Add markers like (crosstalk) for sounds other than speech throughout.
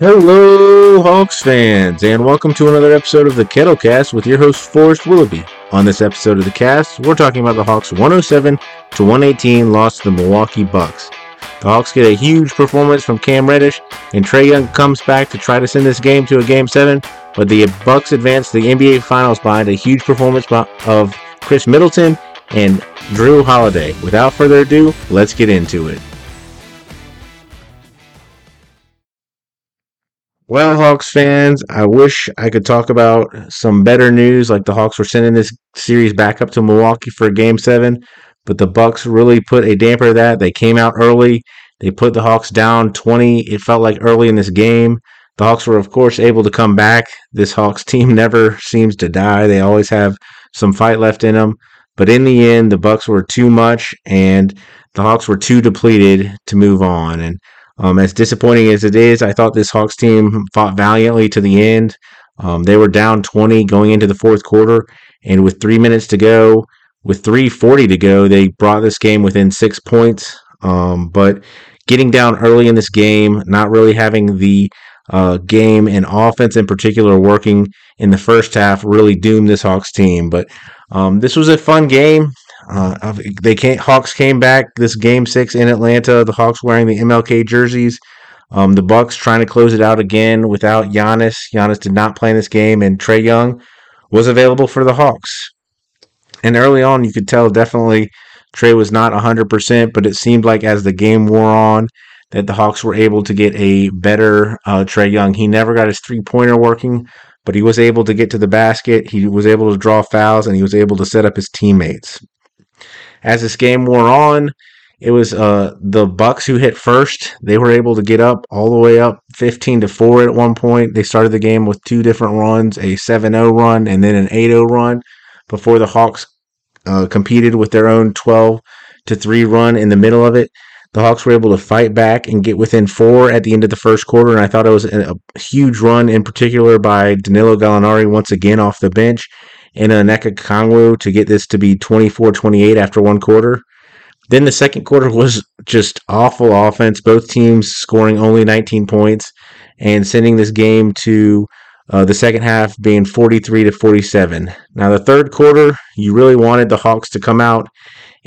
Hello, Hawks fans, and welcome to another episode of the Kettlecast with your host Forrest Willoughby. On this episode of the cast, we're talking about the Hawks 107 to 118 loss to the Milwaukee Bucks. The Hawks get a huge performance from Cam Reddish, and Trae Young comes back to try to send this game to a Game 7, but the Bucks advance to the NBA Finals behind a huge performance of Khris Middleton and Jrue Holiday. Without further ado, let's get into it. Well, Hawks fans, I wish I could talk about some better news like the Hawks were sending this series back up to Milwaukee for game 7, but the Bucks really put a damper to that. They came out early. They put the Hawks down 20. It felt like early in this game. The Hawks were of course able to come back. This Hawks (laughs) team never seems to die. They always have some fight left in them. But in the end, the Bucks were too much and the Hawks were too depleted to move on. And um, as disappointing as it is, I thought this Hawks team fought valiantly to the end. Um, they were down 20 going into the fourth quarter, and with three minutes to go, with 3:40 to go, they brought this game within six points. Um, but getting down early in this game, not really having the uh, game and offense in particular working in the first half, really doomed this Hawks team. But um, this was a fun game. Uh, they came, Hawks came back this game six in Atlanta. The Hawks wearing the MLK jerseys. Um, the Bucks trying to close it out again without Giannis. Giannis did not play in this game, and Trae Young was available for the Hawks. And early on, you could tell definitely Trae was not 100%, but it seemed like as the game wore on, that the Hawks were able to get a better uh, Trae Young. He never got his three pointer working, but he was able to get to the basket. He was able to draw fouls, and he was able to set up his teammates. As this game wore on, it was uh, the Bucks who hit first. They were able to get up all the way up 15 to 4 at one point. They started the game with two different runs, a 7-0 run and then an 8-0 run before the Hawks uh, competed with their own 12 to 3 run in the middle of it. The Hawks were able to fight back and get within four at the end of the first quarter, and I thought it was a, a huge run in particular by Danilo Gallinari once again off the bench and Onyeka Okongwu to get this to be 24-28 after one quarter. Then the second quarter (laughs) was just awful offense. Both teams scoring only 19 points and sending this game to uh, the second half being 43 to 47. Now the third quarter, you really wanted the Hawks to come out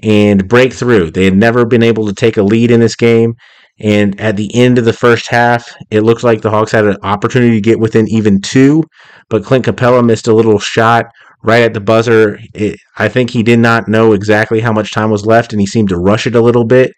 and break through. They had never been able to take a lead in this game. And at the end of the first half, it looked like the Hawks had an opportunity to get within even two, but Clint Capela missed a little shot right at the buzzer. It, I think he did not know exactly how much time was left, and he seemed to rush it a little bit.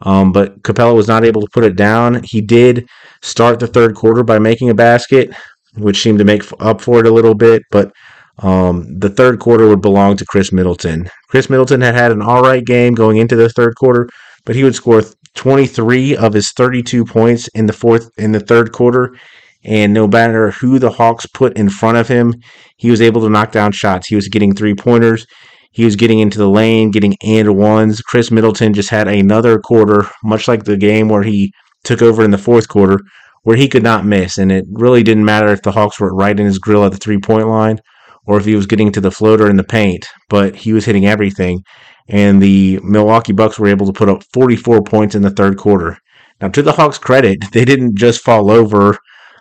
Um, but Capela was not able to put it down. He did start the third quarter by making a basket, which seemed to make up for it a little bit. But um, the third quarter would belong to Khris Middleton. Khris Middleton had had an all right game going into the third quarter, but he would score 23 of his 32 points in the fourth in the third quarter and no matter who the Hawks put in front of him, he was able to knock down shots. He was getting three pointers. He was getting into the lane, getting and ones. Khris Middleton just had another quarter, much like the game where he took over in the fourth quarter, where he could not miss. And it really didn't matter if the Hawks were right in his grill at the three point line or if he was getting to the floater in the paint, but he was hitting everything. And the Milwaukee Bucks were able to put up 44 points in the third quarter. Now, to the Hawks' credit, (laughs) they didn't just fall over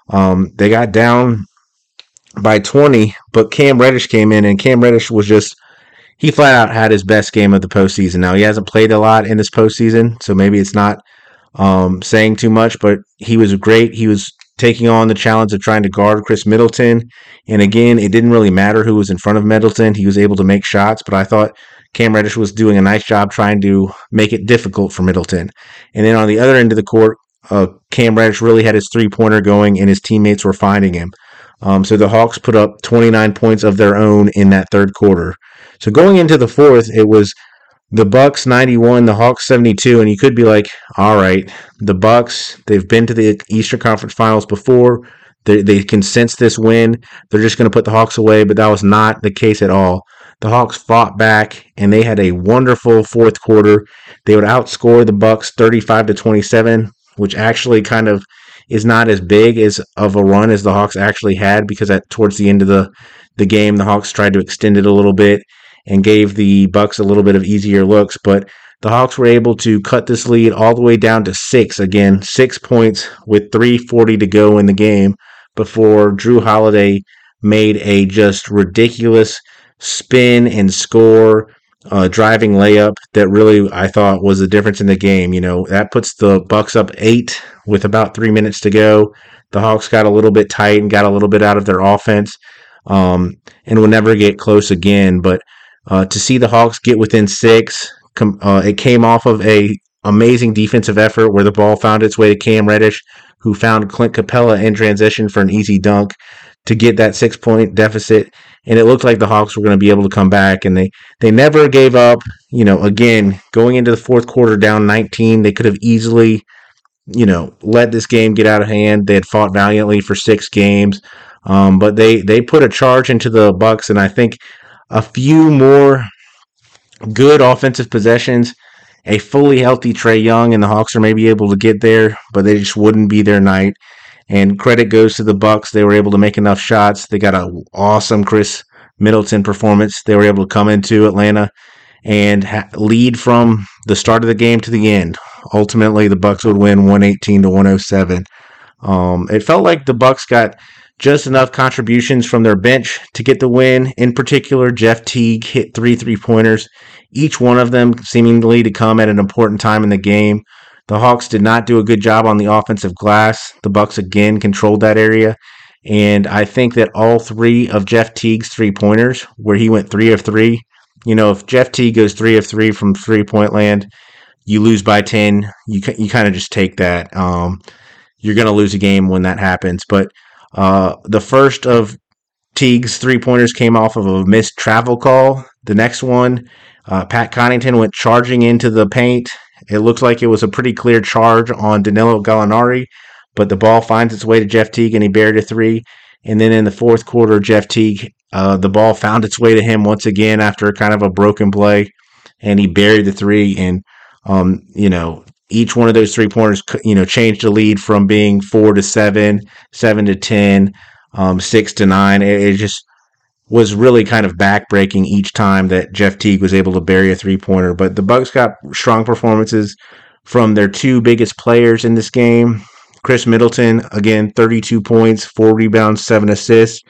um, they got down by 20, but Cam Reddish came in, and Cam Reddish was just he flat out had his best game of the postseason. Now he hasn't played a lot in this postseason, so maybe it's not um, saying too much, but he was great. He was taking on the challenge of trying to guard Khris Middleton, and again, it didn't really matter who was in front of Middleton. He was able to make shots, but I thought Cam Reddish was doing a nice job trying to make it difficult for Middleton. And then on the other end of the court, uh, Cam Reddish really had his three pointer going, and his teammates were finding him. Um, so the Hawks put up 29 points of their own in that third quarter. So going into the fourth, it was the Bucks 91, the Hawks 72, and you could be like, all right, the Bucks, they've been to the Eastern Conference Finals before. They, they can sense this win. They're just going to put the Hawks away, but that was not the case at all. The Hawks fought back and they had a wonderful fourth quarter. They would outscore the Bucks 35 to 27 which actually kind of is not as big as of a run as the Hawks actually had because at towards the end of the the game the Hawks tried to extend it a little bit and gave the Bucks a little bit of easier looks, but the Hawks were able to cut this lead all the way down to six. Again, six points with 3.40 to go in the game before Jrue Holiday made a just ridiculous spin and score uh, driving layup that really I thought was the difference in the game. You know that puts the Bucks up eight with about three minutes to go. The Hawks got a little bit tight and got a little bit out of their offense, um, and will never get close again. But uh, to see the Hawks get within six, com- uh, it came off of a amazing defensive effort where the ball found its way to Cam Reddish, who found Clint Capela in transition for an easy dunk to get that six point deficit. And it looked like the Hawks were going to be able to come back, and they they never gave up. You know, again, going into the fourth quarter down 19, they could have easily, you know, let this game get out of hand. They had fought valiantly for six games, um, but they they put a charge into the Bucks, and I think a few more good offensive possessions, a fully healthy Trae Young, and the Hawks are maybe able to get there, but they just wouldn't be their night. And credit goes to the Bucks; they were able to make enough shots. They got an awesome Khris Middleton performance. They were able to come into Atlanta and ha- lead from the start of the game to the end. Ultimately, the Bucks would win 118 to 107. Um, it felt like the Bucks got just enough contributions from their bench to get the win. In particular, Jeff Teague hit three three pointers, each one of them seemingly to come at an important time in the game. The Hawks did not do a good job on the offensive glass. The Bucks again controlled that area. And I think that all three of Jeff Teague's three pointers, where he went three of three, you know, if Jeff Teague goes three of three from three point land, you lose by 10. You, you kind of just take that. Um, you're going to lose a game when that happens. But uh, the first of Teague's three pointers came off of a missed travel call. The next one, uh, Pat Connaughton went charging into the paint. It looks like it was a pretty clear charge on Danilo Gallinari, but the ball finds its way to Jeff Teague and he buried a three. And then in the fourth quarter, Jeff Teague, uh, the ball found its way to him once again after kind of a broken play, and he buried the three. And um, you know, each one of those three pointers, you know, changed the lead from being four to seven, seven to ten, um, six to nine. It, it, just was really kind of backbreaking each time that Jeff Teague was able to bury a three pointer. But the Bucks got strong performances from their two biggest players in this game. Khris Middleton, again, 32 points, four rebounds, seven assists.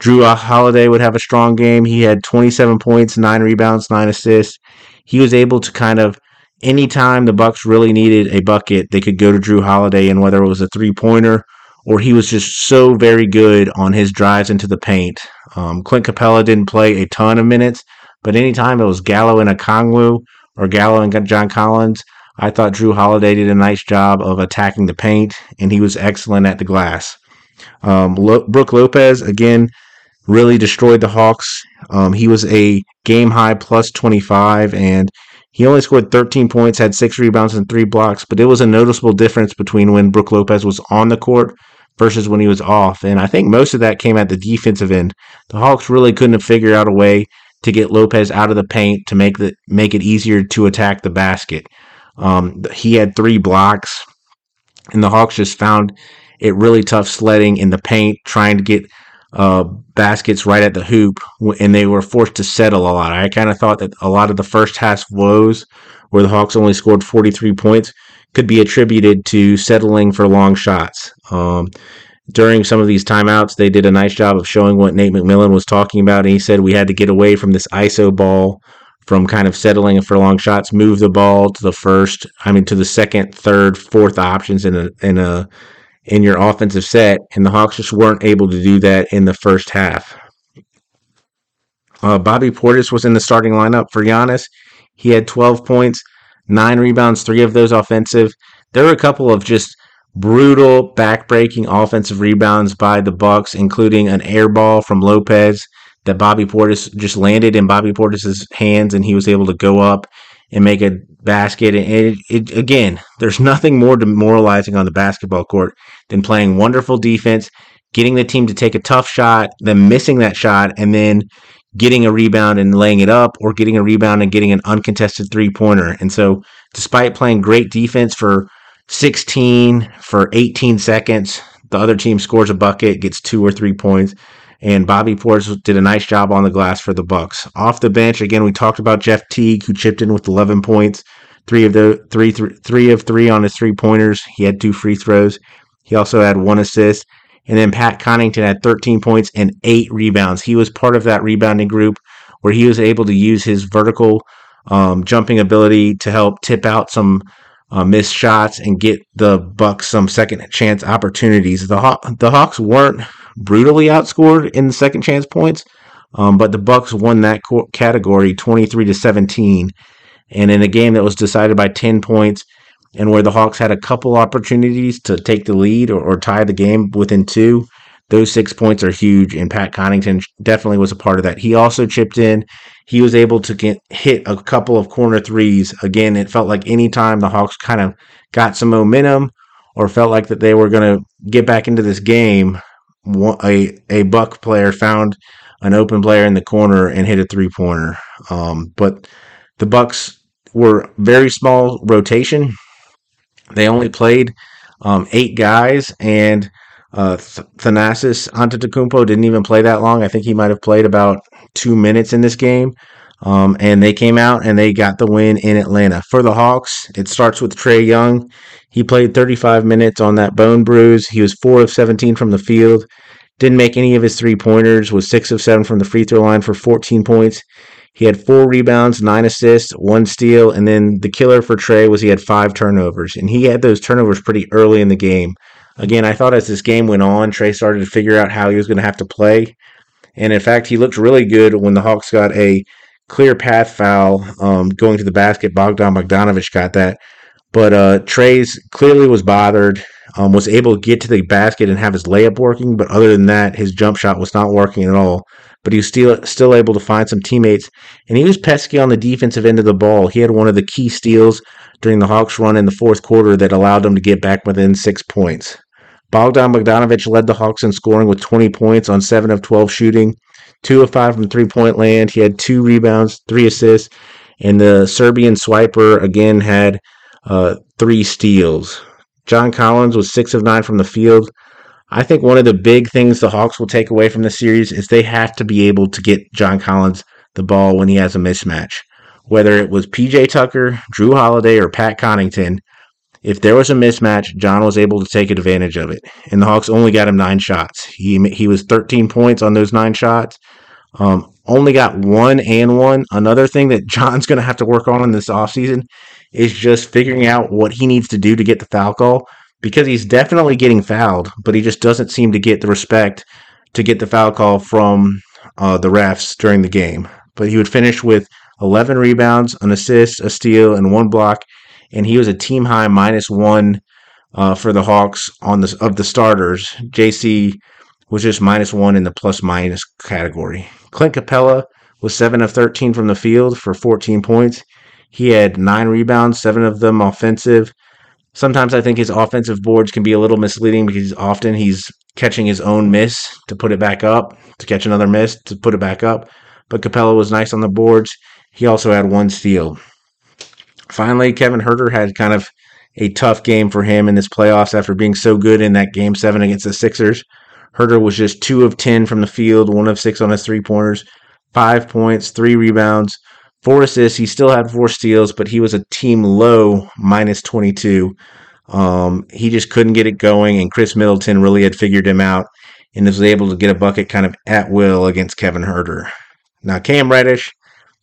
Jrue Holiday would have a strong game. He had 27 points, nine rebounds, nine assists. He was able to kind of anytime the Bucks really needed a bucket, they could go to Jrue Holiday, and whether it was a three pointer or he was just so very good on his drives into the paint. Um, Clint Capela didn't play a ton of minutes, but anytime it was Gallo and Okongwu or Gallo and John Collins, I thought Jrue Holiday did a nice job of attacking the paint, and he was excellent at the glass. Um, Lo- Brook Lopez again really destroyed the Hawks. Um, he was a game high plus 25, and he only scored 13 points, had six rebounds and three blocks, but it was a noticeable difference between when Brook Lopez was on the court versus when he was off. And I think most of that came at the defensive end. The Hawks really couldn't have figured out a way to get Lopez out of the paint to make the make it easier to attack the basket. Um, he had three blocks, and the Hawks just found it really tough sledding in the paint, trying to get uh, baskets right at the hoop, and they were forced to settle a lot. I kind of thought that a lot of the first half woes, where the Hawks only scored 43 points, could be attributed to settling for long shots. Um, during some of these timeouts, they did a nice job of showing what Nate McMillan was talking about, and he said we had to get away from this ISO ball, from kind of settling for long shots, move the ball to the first, I mean to the second, third, fourth options in a in a in your offensive set, and the Hawks just weren't able to do that in the first half. Uh, Bobby Portis was in the starting lineup for Giannis. He had 12 points, nine rebounds, three of those offensive. There were a couple of just brutal backbreaking offensive rebounds by the Bucks, including an air ball from Lopez that Bobby Portis just landed in Bobby Portis's hands, and he was able to go up and make a basket. And it, it, again, there's nothing more demoralizing on the basketball court than playing wonderful defense, getting the team to take a tough shot, then missing that shot, and then getting a rebound and laying it up, or getting a rebound and getting an uncontested three pointer. And so, despite playing great defense for 16 for 18 seconds, the other team scores a bucket, gets two or three points and Bobby Portis did a nice job on the glass for the Bucks. Off the bench, again, we talked about Jeff Teague, who chipped in with 11 points. Three of the three, three, three of three on his three pointers. He had two free throws. He also had one assist. And then Pat Connaughton had 13 points and eight rebounds. He was part of that rebounding group where he was able to use his vertical um, jumping ability to help tip out some uh, missed shots and get the Bucks some second chance opportunities. The Haw- the Hawks weren't brutally outscored in the second chance points, um, but the Bucks won that co- category 23 to 17. And in a game that was decided by 10 points, and where the Hawks had a couple opportunities to take the lead or, or tie the game within two, those six points are huge. And Pat Connaughton definitely was a part of that. He also chipped in. He was able to get hit a couple of corner threes. Again, it felt like anytime the Hawks kind of got some momentum or felt like that they were going to get back into this game, a a Buck player found an open player in the corner and hit a three pointer. Um, but the Bucks were very small rotation. They only played um, eight guys, and uh, Thanasis Antetokounmpo didn't even play that long. I think he might have played about two minutes in this game. Um, and they came out and they got the win in Atlanta. For the Hawks, it starts with Trae Young. He played 35 minutes on that bone bruise. He was 4 of 17 from the field. Didn't make any of his three pointers, was 6 of 7 from the free throw line for 14 points. He had four rebounds, nine assists, one steal, and then the killer for Trae was he had five turnovers. And he had those turnovers pretty early in the game. Again, I thought as this game went on, Trae started to figure out how he was going to have to play. And in fact, he looked really good when the Hawks got a clear path foul um, going to the basket. Bogdan Bogdanovich got that. But uh, Trae's clearly was bothered, um, was able to get to the basket and have his layup working. But other than that, his jump shot was not working at all. But he was still, still able to find some teammates. And he was pesky on the defensive end of the ball. He had one of the key steals during the Hawks run in the fourth quarter that allowed them to get back within six points. Bogdan Bogdanovich led the Hawks in scoring with 20 points on 7 of 12 shooting, 2 of 5 from three point land. He had two rebounds, three assists, and the Serbian swiper again had uh, three steals. John Collins was 6 of 9 from the field. I think one of the big things the Hawks will take away from the series is they have to be able to get John Collins the ball when he has a mismatch. Whether it was PJ Tucker, Jrue Holiday, or Pat Connaughton, if there was a mismatch, John was able to take advantage of it. And the Hawks only got him nine shots. He he was 13 points on those nine shots. Um, only got one and one. Another thing that John's going to have to work on in this offseason is just figuring out what he needs to do to get the foul call because he's definitely getting fouled, but he just doesn't seem to get the respect to get the foul call from uh, the refs during the game. But he would finish with 11 rebounds, an assist, a steal, and one block and he was a team high minus one uh, for the Hawks on the of the starters. JC was just minus one in the plus minus category. Clint Capela was seven of thirteen from the field for 14 points. He had nine rebounds, seven of them offensive. Sometimes I think his offensive boards can be a little misleading because often he's catching his own miss to put it back up, to catch another miss to put it back up. But Capela was nice on the boards. He also had one steal finally, Kevin Huerter had kind of a tough game for him in this playoffs after being so good in that game seven against the Sixers. Huerter was just two of 10 from the field, one of six on his three pointers, five points, three rebounds, four assists. He still had four steals, but he was a team low minus 22. Um, he just couldn't get it going, and Khris Middleton really had figured him out and was able to get a bucket kind of at will against Kevin Huerter. Now, Cam Reddish,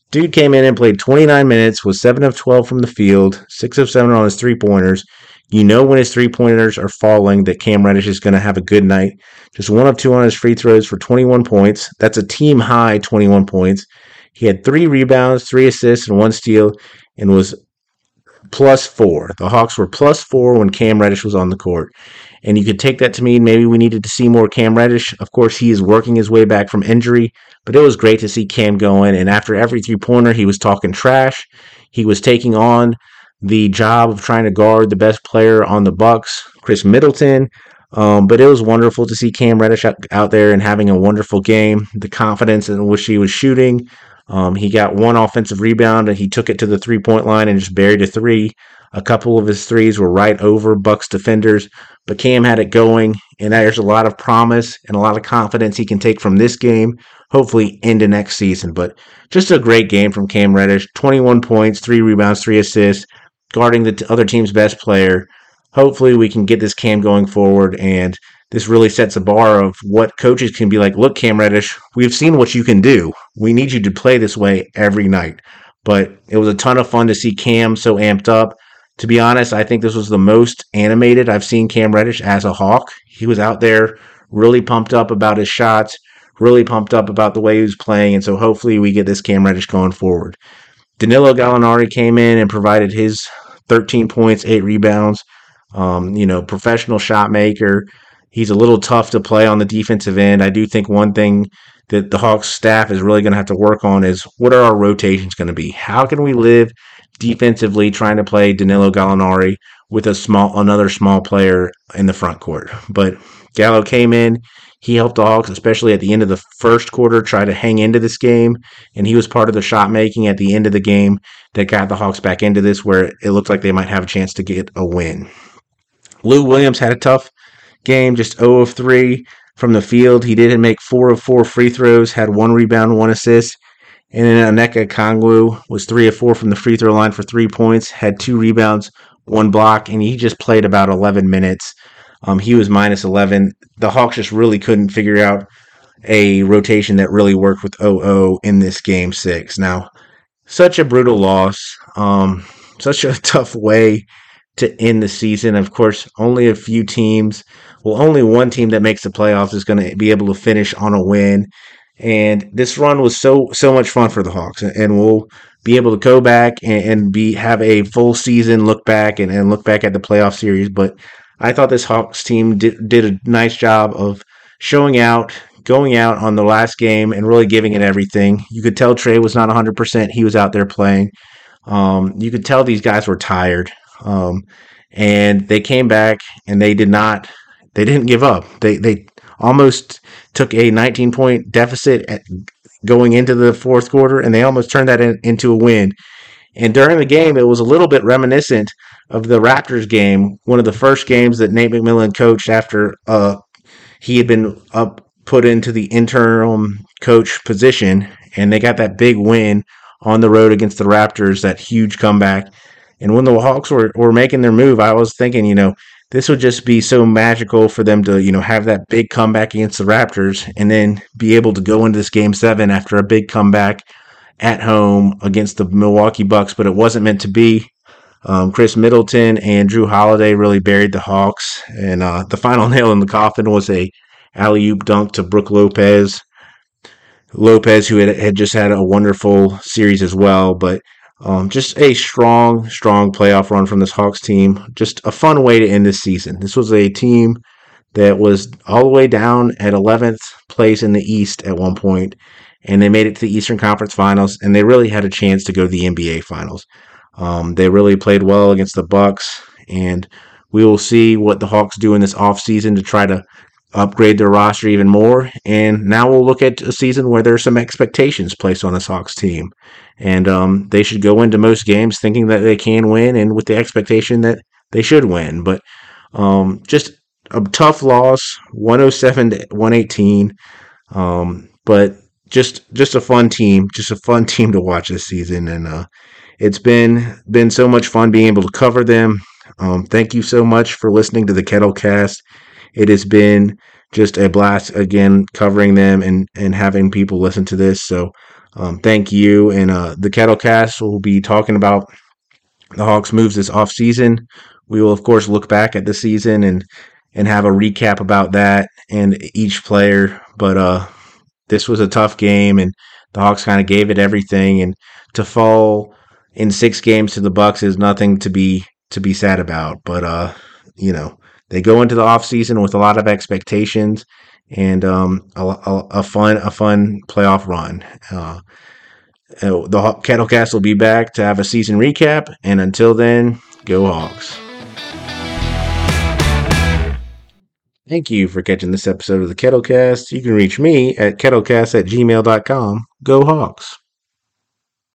Dude came in and played 29 minutes, was 7 of 12 from the field, 6 of 7 on his three pointers. You know when his three pointers are falling that Cam Reddish is going to have a good night. Just 1 of 2 on his free throws for 21 points. That's a team high 21 points. He had 3 rebounds, 3 assists, and 1 steal, and was plus 4. The Hawks were plus 4 when Cam Reddish was on the court. And you could take that to mean maybe we needed to see more Cam Reddish. Of course, he is working his way back from injury, but it was great to see Cam going. And after every three pointer, he was talking trash. He was taking on the job of trying to guard the best player on the Bucks, Khris Middleton. Um, but it was wonderful to see Cam Reddish out, out there and having a wonderful game. The confidence in which he was shooting. Um, he got one offensive rebound and he took it to the three point line and just buried a three. A couple of his threes were right over Bucks defenders, but Cam had it going, and there's a lot of promise and a lot of confidence he can take from this game, hopefully into next season. But just a great game from Cam Reddish 21 points, three rebounds, three assists. Guarding the other team's best player. Hopefully, we can get this Cam going forward, and this really sets a bar of what coaches can be like. Look, Cam Reddish, we've seen what you can do. We need you to play this way every night. But it was a ton of fun to see Cam so amped up. To be honest, I think this was the most animated I've seen Cam Reddish as a Hawk. He was out there really pumped up about his shots, really pumped up about the way he was playing, and so hopefully we get this Cam Reddish going forward. Danilo Gallinari came in and provided his 13 points, eight rebounds. Um, you know, professional shot maker. He's a little tough to play on the defensive end. I do think one thing that the Hawks staff is really going to have to work on is what are our rotations going to be? How can we live defensively trying to play Danilo Gallinari with a small another small player in the front court? But Gallo came in. He helped the Hawks, especially at the end of the first quarter, try to hang into this game. And he was part of the shot making at the end of the game that got the Hawks back into this where it looked like they might have a chance to get a win. Lou Williams had a tough game, just 0 of 3 from the field. He didn't make 4 of 4 free throws, had one rebound, one assist. And then Onyeka Okongwu was 3 of 4 from the free throw line for three points, had two rebounds, one block, and he just played about 11 minutes. Um, he was minus 11. The Hawks just really couldn't figure out a rotation that really worked with OO in this game six. Now, such a brutal loss, um, such a (laughs) tough way to end the season. Of course, only a few teams, well, only one team that makes the playoffs is going to be able to finish on a win. And this run was so so much fun for the Hawks, and we'll be able to go back and, and be have a full season look back and, and look back at the playoff series. But I thought this Hawks team did, did a nice job of showing out, going out on the last game, and really giving it everything. You could tell Trae was not 100%. He was out there playing. Um, you could tell these guys were tired. Um, and they came back and they did not, they didn't give up. They, they almost took a 19 point deficit at, going into the fourth quarter and they almost turned that in, into a win. And during the game, it was a little bit reminiscent of the Raptors game, one of the first games that Nate McMillan coached after uh, he had been up put into the interim coach position, and they got that big win on the road against the Raptors, that huge comeback. And when the Hawks were, were making their move, I was thinking, you know, this would just be so magical for them to, you know, have that big comeback against the Raptors and then be able to go into this game seven after a big comeback at home against the Milwaukee Bucks, but it wasn't meant to be. Um, Khris Middleton and Jrue Holiday really buried the Hawks, and uh, the final (laughs) nail in the coffin was a alley oop dunk to Brook Lopez. Lopez, who had, had just had a wonderful series as well, but um, just a strong, strong playoff run from this Hawks team. Just a fun way to end this season. This was a team that was all the way down at 11th place in the East at one point, and they made it to the Eastern Conference Finals, and they really had a chance to go to the NBA Finals. Um, they really played well against the Bucks, and we will see what the Hawks do in this offseason to try to upgrade their roster even more. And now we'll look at a season where there's some expectations placed on this Hawks team. And um, they should go into most games thinking that they can win and with the expectation that they should win. But um, just a tough loss, 107 to 118. Um, but just just a fun team, just a fun (laughs) team to watch this season. And uh, it's been been so much fun being able to cover them. Um, thank you so much for listening to the Kettlecast. It has been just a blast again covering them and and having people listen to this. So um, thank you. And uh, the Kettlecast will be talking about the Hawks' moves this off season. We will of course look back at the season and and have a recap about that and each player. But uh, this was a tough game, and the Hawks kind of gave it everything. And to fall in six games to the Bucks is nothing to be to be sad about. But uh, you know, they go into the offseason with a lot of expectations and um, a, a, a, fun a fun playoff run. Uh, uh the Kettlecast will be back to have a season recap, and until then, go Hawks. Thank you for catching this episode of the Kettlecast. You can reach me at kettlecast at gmail.com. Go Hawks.